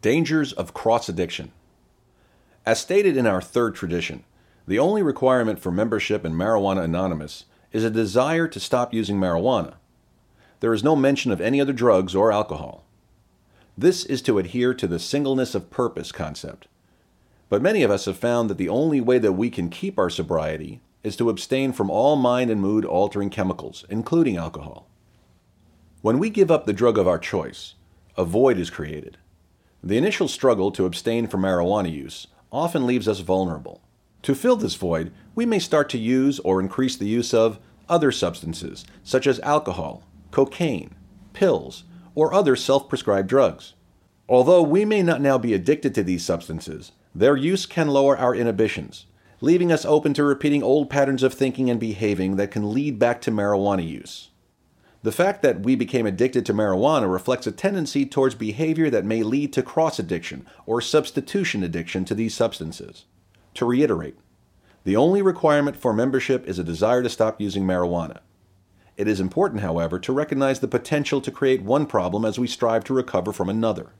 Dangers of cross addiction. As stated in our third tradition, the only requirement for membership in Marijuana Anonymous is a desire to stop using marijuana. There is no mention of any other drugs or alcohol. This is to adhere to the singleness of purpose concept. But many of us have found that the only way that we can keep our sobriety is to abstain from all mind and mood altering chemicals, including alcohol. When we give up the drug of our choice, a void is created. The initial struggle to abstain from marijuana use often leaves us vulnerable. To fill this void, we may start to use or increase the use of other substances, such as alcohol, cocaine, pills, or other self prescribed drugs. Although we may not now be addicted to these substances, their use can lower our inhibitions, leaving us open to repeating old patterns of thinking and behaving that can lead back to marijuana use. The fact that we became addicted to marijuana reflects a tendency towards behavior that may lead to cross addiction or substitution addiction to these substances. To reiterate, the only requirement for membership is a desire to stop using marijuana. It is important, however, to recognize the potential to create one problem as we strive to recover from another.